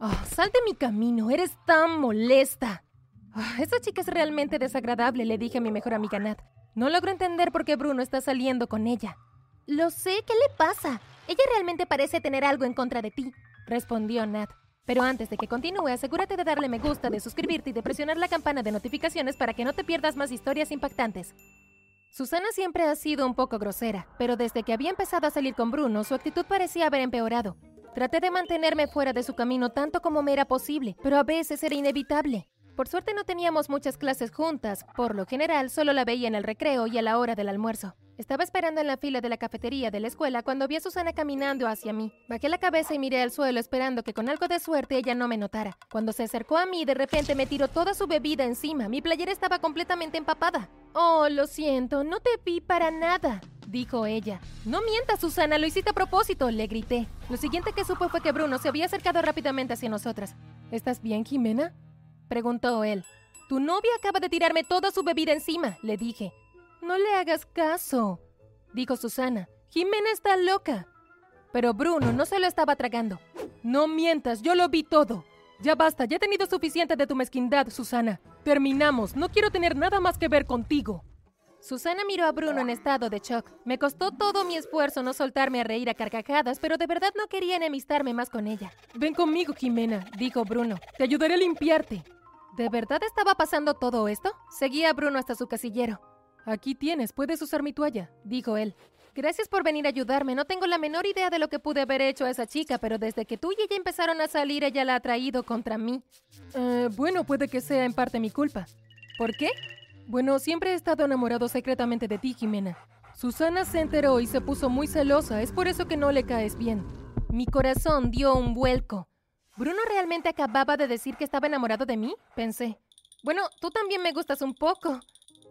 Ah, sal de mi camino, eres tan molesta. Ah, esa chica es realmente desagradable, le dije a mi mejor amiga Nat. No logro entender por qué Bruno está saliendo con ella. Lo sé, ¿qué le pasa? Ella realmente parece tener algo en contra de ti, respondió Nat. Pero antes de que continúe, asegúrate de darle me gusta, de suscribirte y de presionar la campana de notificaciones para que no te pierdas más historias impactantes. Susana siempre ha sido un poco grosera, pero desde que había empezado a salir con Bruno, su actitud parecía haber empeorado. Traté de mantenerme fuera de su camino tanto como me era posible, pero a veces era inevitable. Por suerte no teníamos muchas clases juntas, por lo general solo la veía en el recreo y a la hora del almuerzo. Estaba esperando en la fila de la cafetería de la escuela cuando vi a Susana caminando hacia mí. Bajé la cabeza y miré al suelo esperando que con algo de suerte ella no me notara. Cuando se acercó a mí, de repente me tiró toda su bebida encima. Mi playera estaba completamente empapada. Oh, lo siento, no te vi para nada, dijo ella. No mientas, Susana, lo hiciste a propósito, le grité. Lo siguiente que supe fue que Bruno se había acercado rápidamente hacia nosotras. ¿Estás bien, Jimena? preguntó él. Tu novia acaba de tirarme toda su bebida encima, le dije. No le hagas caso, dijo Susana. Jimena está loca. Pero Bruno no se lo estaba tragando. No mientas, yo lo vi todo. Ya basta, ya he tenido suficiente de tu mezquindad, Susana. Terminamos, no quiero tener nada más que ver contigo. Susana miró a Bruno en estado de shock. Me costó todo mi esfuerzo no soltarme a reír a carcajadas, pero de verdad no quería enemistarme más con ella. Ven conmigo, Jimena, dijo Bruno. Te ayudaré a limpiarte. ¿De verdad estaba pasando todo esto? Seguía a Bruno hasta su casillero. Aquí tienes, puedes usar mi toalla, dijo él. Gracias por venir a ayudarme. No tengo la menor idea de lo que pude haber hecho a esa chica, pero desde que tú y ella empezaron a salir, ella la ha traído contra mí. Eh, bueno, puede que sea en parte mi culpa. ¿Por qué? Bueno, siempre he estado enamorado secretamente de ti, Jimena. Susana se enteró y se puso muy celosa, es por eso que no le caes bien. Mi corazón dio un vuelco. ¿Bruno realmente acababa de decir que estaba enamorado de mí? Pensé. Bueno, tú también me gustas un poco.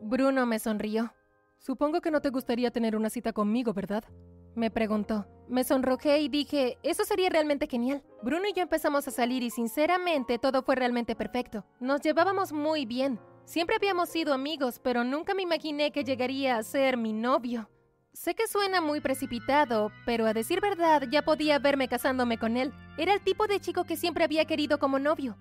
Bruno me sonrió. Supongo que no te gustaría tener una cita conmigo, ¿verdad? Me preguntó. Me sonrojé y dije, eso sería realmente genial. Bruno y yo empezamos a salir y sinceramente todo fue realmente perfecto. Nos llevábamos muy bien. Siempre habíamos sido amigos, pero nunca me imaginé que llegaría a ser mi novio. Sé que suena muy precipitado, pero a decir verdad ya podía verme casándome con él. Era el tipo de chico que siempre había querido como novio.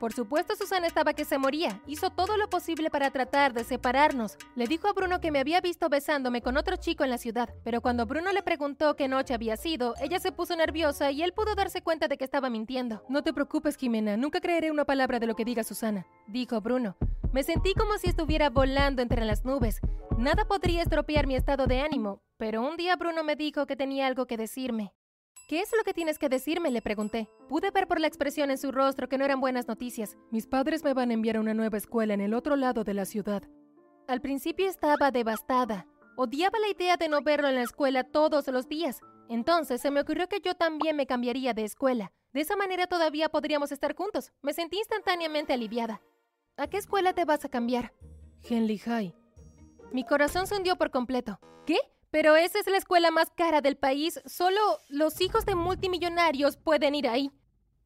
Por supuesto, Susana estaba que se moría. Hizo todo lo posible para tratar de separarnos. Le dijo a Bruno que me había visto besándome con otro chico en la ciudad, pero cuando Bruno le preguntó qué noche había sido, ella se puso nerviosa y él pudo darse cuenta de que estaba mintiendo. No te preocupes, Jimena, nunca creeré una palabra de lo que diga Susana, dijo Bruno. Me sentí como si estuviera volando entre las nubes. Nada podría estropear mi estado de ánimo, pero un día Bruno me dijo que tenía algo que decirme. ¿Qué es lo que tienes que decirme? le pregunté. Pude ver por la expresión en su rostro que no eran buenas noticias. Mis padres me van a enviar a una nueva escuela en el otro lado de la ciudad. Al principio estaba devastada. Odiaba la idea de no verlo en la escuela todos los días. Entonces se me ocurrió que yo también me cambiaría de escuela. De esa manera todavía podríamos estar juntos. Me sentí instantáneamente aliviada. ¿A qué escuela te vas a cambiar? Henley High. Mi corazón se hundió por completo. ¿Qué? Pero esa es la escuela más cara del país. Solo los hijos de multimillonarios pueden ir ahí.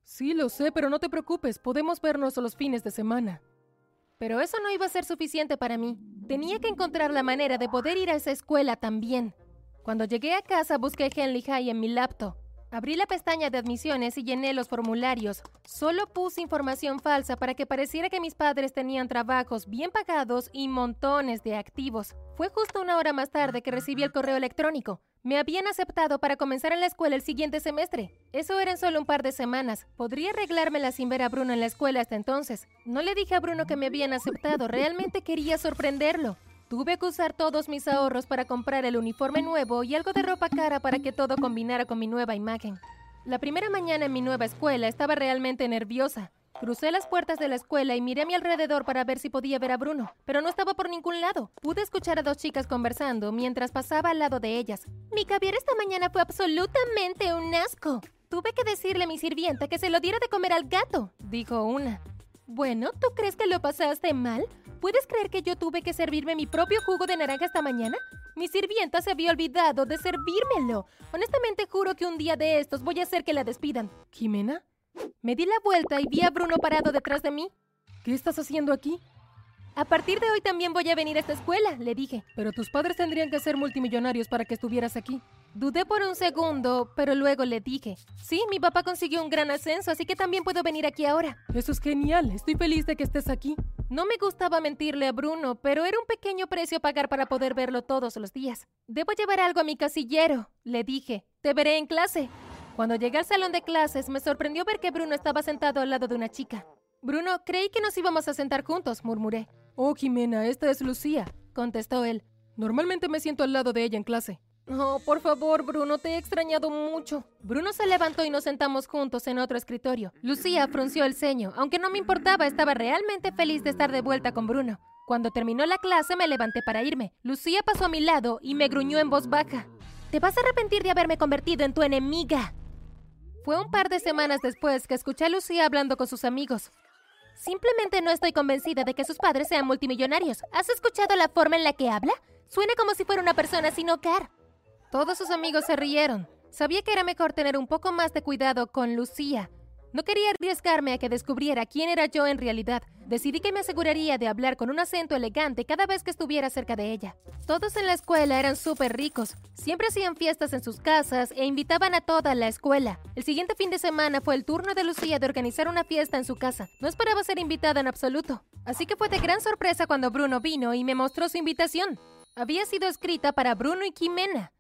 Sí, lo sé, pero no te preocupes. Podemos vernos los fines de semana. Pero eso no iba a ser suficiente para mí. Tenía que encontrar la manera de poder ir a esa escuela también. Cuando llegué a casa busqué Henley High en mi laptop. Abrí la pestaña de admisiones y llené los formularios. Solo puse información falsa para que pareciera que mis padres tenían trabajos bien pagados y montones de activos. Fue justo una hora más tarde que recibí el correo electrónico. Me habían aceptado para comenzar en la escuela el siguiente semestre. Eso era en solo un par de semanas. Podría arreglármela sin ver a Bruno en la escuela hasta entonces. No le dije a Bruno que me habían aceptado, realmente quería sorprenderlo. Tuve que usar todos mis ahorros para comprar el uniforme nuevo y algo de ropa cara para que todo combinara con mi nueva imagen. La primera mañana en mi nueva escuela estaba realmente nerviosa. Crucé las puertas de la escuela y miré a mi alrededor para ver si podía ver a Bruno, pero no estaba por ningún lado. Pude escuchar a dos chicas conversando mientras pasaba al lado de ellas. Mi caviar esta mañana fue absolutamente un asco. Tuve que decirle a mi sirvienta que se lo diera de comer al gato, dijo una. Bueno, ¿tú crees que lo pasaste mal? ¿Puedes creer que yo tuve que servirme mi propio jugo de naranja esta mañana? Mi sirvienta se había olvidado de servírmelo. Honestamente juro que un día de estos voy a hacer que la despidan. ¿Jimena? Me di la vuelta y vi a Bruno parado detrás de mí. ¿Qué estás haciendo aquí? A partir de hoy también voy a venir a esta escuela, le dije. Pero tus padres tendrían que ser multimillonarios para que estuvieras aquí. Dudé por un segundo, pero luego le dije, sí, mi papá consiguió un gran ascenso, así que también puedo venir aquí ahora. Eso es genial, estoy feliz de que estés aquí. No me gustaba mentirle a Bruno, pero era un pequeño precio a pagar para poder verlo todos los días. Debo llevar algo a mi casillero, le dije. Te veré en clase. Cuando llegué al salón de clases, me sorprendió ver que Bruno estaba sentado al lado de una chica. Bruno, creí que nos íbamos a sentar juntos, murmuré. Oh, Jimena, esta es Lucía, contestó él. Normalmente me siento al lado de ella en clase. Oh, por favor, Bruno, te he extrañado mucho. Bruno se levantó y nos sentamos juntos en otro escritorio. Lucía frunció el ceño. Aunque no me importaba, estaba realmente feliz de estar de vuelta con Bruno. Cuando terminó la clase me levanté para irme. Lucía pasó a mi lado y me gruñó en voz baja. Te vas a arrepentir de haberme convertido en tu enemiga. Fue un par de semanas después que escuché a Lucía hablando con sus amigos. Simplemente no estoy convencida de que sus padres sean multimillonarios. ¿Has escuchado la forma en la que habla? Suena como si fuera una persona sin hogar. Todos sus amigos se rieron. Sabía que era mejor tener un poco más de cuidado con Lucía. No quería arriesgarme a que descubriera quién era yo en realidad. Decidí que me aseguraría de hablar con un acento elegante cada vez que estuviera cerca de ella. Todos en la escuela eran súper ricos. Siempre hacían fiestas en sus casas e invitaban a toda la escuela. El siguiente fin de semana fue el turno de Lucía de organizar una fiesta en su casa. No esperaba ser invitada en absoluto. Así que fue de gran sorpresa cuando Bruno vino y me mostró su invitación. Había sido escrita para Bruno y Jimena.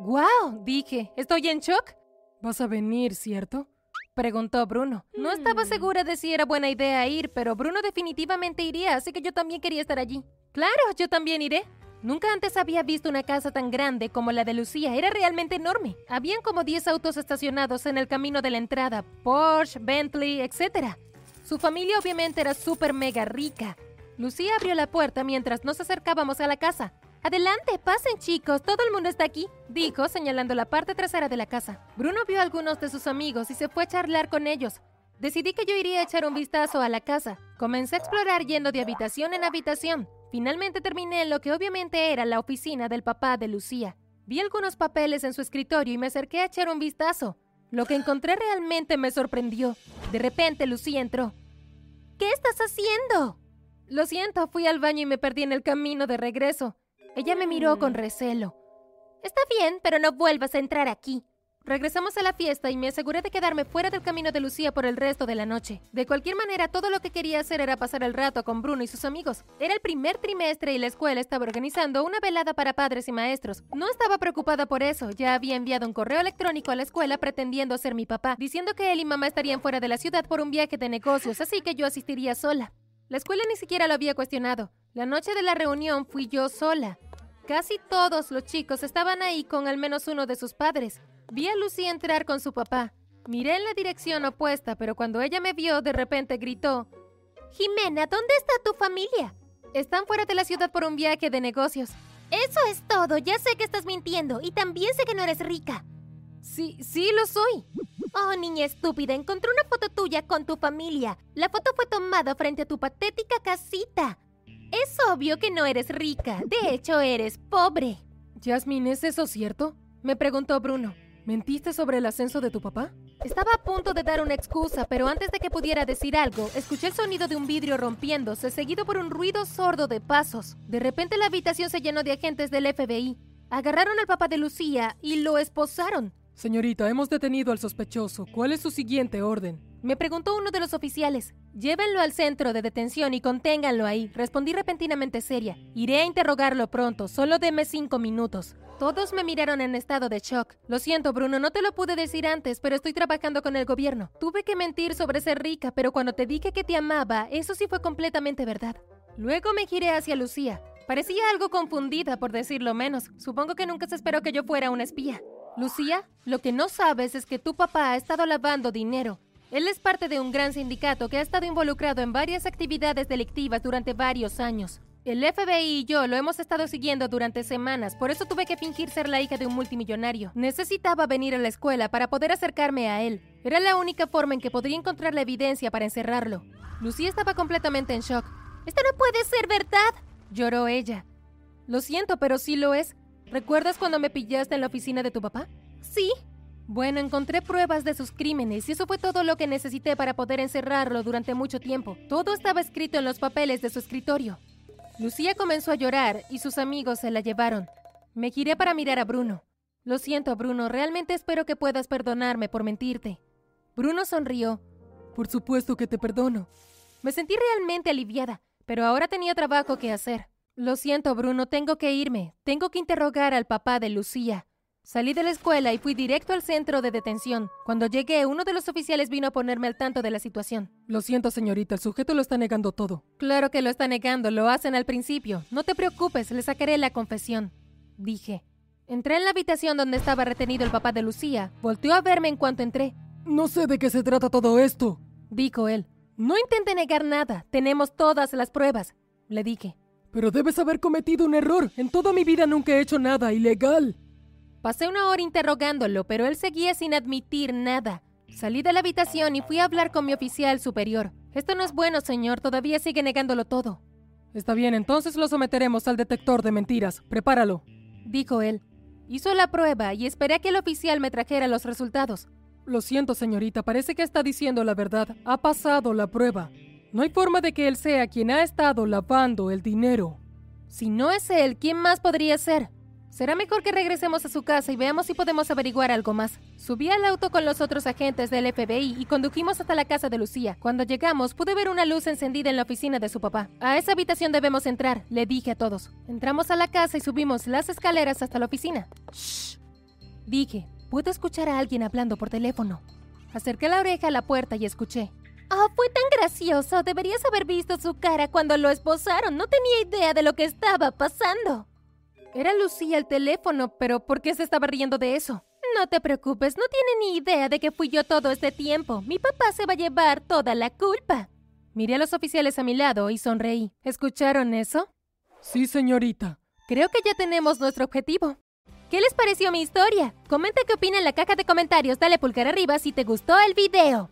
¡Guau! Dije, ¿estoy en shock? ¿Vas a venir, cierto? Preguntó Bruno. No estaba segura de si era buena idea ir, pero Bruno definitivamente iría, así que yo también quería estar allí. Claro, yo también iré. Nunca antes había visto una casa tan grande como la de Lucía, era realmente enorme. Habían como 10 autos estacionados en el camino de la entrada, Porsche, Bentley, etc. Su familia obviamente era súper mega rica. Lucía abrió la puerta mientras nos acercábamos a la casa. Adelante, pasen chicos, todo el mundo está aquí, dijo señalando la parte trasera de la casa. Bruno vio a algunos de sus amigos y se fue a charlar con ellos. Decidí que yo iría a echar un vistazo a la casa. Comencé a explorar yendo de habitación en habitación. Finalmente terminé en lo que obviamente era la oficina del papá de Lucía. Vi algunos papeles en su escritorio y me acerqué a echar un vistazo. Lo que encontré realmente me sorprendió. De repente Lucía entró. ¿Qué estás haciendo? Lo siento, fui al baño y me perdí en el camino de regreso. Ella me miró con recelo. Está bien, pero no vuelvas a entrar aquí. Regresamos a la fiesta y me aseguré de quedarme fuera del camino de Lucía por el resto de la noche. De cualquier manera, todo lo que quería hacer era pasar el rato con Bruno y sus amigos. Era el primer trimestre y la escuela estaba organizando una velada para padres y maestros. No estaba preocupada por eso, ya había enviado un correo electrónico a la escuela pretendiendo ser mi papá, diciendo que él y mamá estarían fuera de la ciudad por un viaje de negocios, así que yo asistiría sola. La escuela ni siquiera lo había cuestionado. La noche de la reunión fui yo sola. Casi todos los chicos estaban ahí con al menos uno de sus padres. Vi a Lucy entrar con su papá. Miré en la dirección opuesta, pero cuando ella me vio, de repente gritó, Jimena, ¿dónde está tu familia? Están fuera de la ciudad por un viaje de negocios. Eso es todo, ya sé que estás mintiendo y también sé que no eres rica. Sí, sí lo soy. Oh, niña estúpida, encontré una foto tuya con tu familia. La foto fue tomada frente a tu patética casita. Es obvio que no eres rica, de hecho eres pobre. Jasmine, ¿es eso cierto? Me preguntó Bruno. ¿Mentiste sobre el ascenso de tu papá? Estaba a punto de dar una excusa, pero antes de que pudiera decir algo, escuché el sonido de un vidrio rompiéndose, seguido por un ruido sordo de pasos. De repente la habitación se llenó de agentes del FBI. Agarraron al papá de Lucía y lo esposaron. Señorita, hemos detenido al sospechoso. ¿Cuál es su siguiente orden? Me preguntó uno de los oficiales. Llévenlo al centro de detención y conténganlo ahí. Respondí repentinamente seria. Iré a interrogarlo pronto, solo deme cinco minutos. Todos me miraron en estado de shock. Lo siento, Bruno, no te lo pude decir antes, pero estoy trabajando con el gobierno. Tuve que mentir sobre ser rica, pero cuando te dije que te amaba, eso sí fue completamente verdad. Luego me giré hacia Lucía. Parecía algo confundida, por decirlo menos. Supongo que nunca se esperó que yo fuera una espía. Lucía, lo que no sabes es que tu papá ha estado lavando dinero. Él es parte de un gran sindicato que ha estado involucrado en varias actividades delictivas durante varios años. El FBI y yo lo hemos estado siguiendo durante semanas, por eso tuve que fingir ser la hija de un multimillonario. Necesitaba venir a la escuela para poder acercarme a él. Era la única forma en que podría encontrar la evidencia para encerrarlo. Lucía estaba completamente en shock. Esto no puede ser verdad, lloró ella. Lo siento, pero sí lo es. ¿Recuerdas cuando me pillaste en la oficina de tu papá? Sí. Bueno, encontré pruebas de sus crímenes y eso fue todo lo que necesité para poder encerrarlo durante mucho tiempo. Todo estaba escrito en los papeles de su escritorio. Lucía comenzó a llorar y sus amigos se la llevaron. Me giré para mirar a Bruno. Lo siento, Bruno, realmente espero que puedas perdonarme por mentirte. Bruno sonrió. Por supuesto que te perdono. Me sentí realmente aliviada, pero ahora tenía trabajo que hacer. Lo siento, Bruno, tengo que irme. Tengo que interrogar al papá de Lucía. Salí de la escuela y fui directo al centro de detención. Cuando llegué, uno de los oficiales vino a ponerme al tanto de la situación. Lo siento, señorita, el sujeto lo está negando todo. Claro que lo está negando, lo hacen al principio. No te preocupes, le sacaré la confesión. Dije. Entré en la habitación donde estaba retenido el papá de Lucía. Volteó a verme en cuanto entré. No sé de qué se trata todo esto, dijo él. No intente negar nada, tenemos todas las pruebas, le dije. Pero debes haber cometido un error. En toda mi vida nunca he hecho nada ilegal. Pasé una hora interrogándolo, pero él seguía sin admitir nada. Salí de la habitación y fui a hablar con mi oficial superior. Esto no es bueno, señor, todavía sigue negándolo todo. Está bien, entonces lo someteremos al detector de mentiras. Prepáralo, dijo él. Hizo la prueba y esperé a que el oficial me trajera los resultados. Lo siento, señorita, parece que está diciendo la verdad. Ha pasado la prueba. No hay forma de que él sea quien ha estado lavando el dinero. Si no es él, ¿quién más podría ser? Será mejor que regresemos a su casa y veamos si podemos averiguar algo más. Subí al auto con los otros agentes del FBI y condujimos hasta la casa de Lucía. Cuando llegamos, pude ver una luz encendida en la oficina de su papá. A esa habitación debemos entrar, le dije a todos. Entramos a la casa y subimos las escaleras hasta la oficina. Shh. Dije, Pude escuchar a alguien hablando por teléfono. Acerqué la oreja a la puerta y escuché. Oh, fue tan gracioso. Deberías haber visto su cara cuando lo esposaron. No tenía idea de lo que estaba pasando. Era Lucía el teléfono, pero ¿por qué se estaba riendo de eso? No te preocupes, no tiene ni idea de que fui yo todo este tiempo. Mi papá se va a llevar toda la culpa. Miré a los oficiales a mi lado y sonreí. ¿Escucharon eso? Sí, señorita. Creo que ya tenemos nuestro objetivo. ¿Qué les pareció mi historia? Comenta qué opina en la caja de comentarios, dale pulgar arriba si te gustó el video.